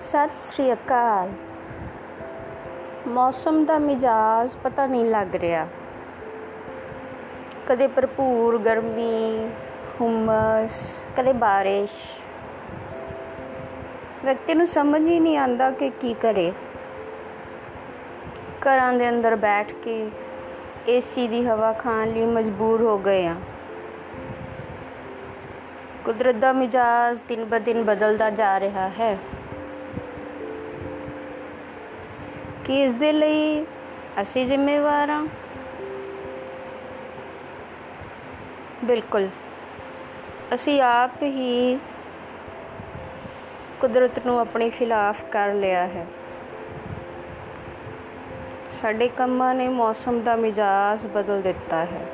ਸਤਿ ਸ੍ਰੀ ਅਕਾਲ। ਮੌਸਮ ਦਾ ਮਿਜਾਜ਼ ਪਤਾ ਨਹੀਂ ਲੱਗ ਰਿਹਾ। ਕਦੇ ਭਰਪੂਰ ਗਰਮੀ, ਹੁਮਸ, ਕਦੇ ਬਾਰਿਸ਼। ਵਿਅਕਤੀ ਨੂੰ ਸਮਝ ਹੀ ਨਹੀਂ ਆਉਂਦਾ ਕਿ ਕੀ ਕਰੇ। ਘਰਾਂ ਦੇ ਅੰਦਰ ਬੈਠ ਕੇ ਏਸੀ ਦੀ ਹਵਾ ਖਾਣ ਲਈ ਮਜਬੂਰ ਹੋ ਗਏ ਆ ਕੁਦਰਤ ਦਾ ਮਿਜਾਜ਼ ਦਿਨ ਬ ਦਿਨ ਬਦਲਦਾ ਜਾ ਰਿਹਾ ਹੈ। ਕਿ ਇਸ ਦੇ ਲਈ ਅਸੀਂ ਜ਼ਿੰਮੇਵਾਰ ਹਾਂ? ਬਿਲਕੁਲ। ਅਸੀਂ ਆਪ ਹੀ ਕੁਦਰਤ ਨੂੰ ਆਪਣੇ ਖਿਲਾਫ ਕਰ ਲਿਆ ਹੈ। ਸਾਡੇ ਕੰਮਾਂ ਨੇ ਮੌਸਮ ਦਾ ਮਿਜਾਜ਼ ਬਦਲ ਦਿੱਤਾ ਹੈ।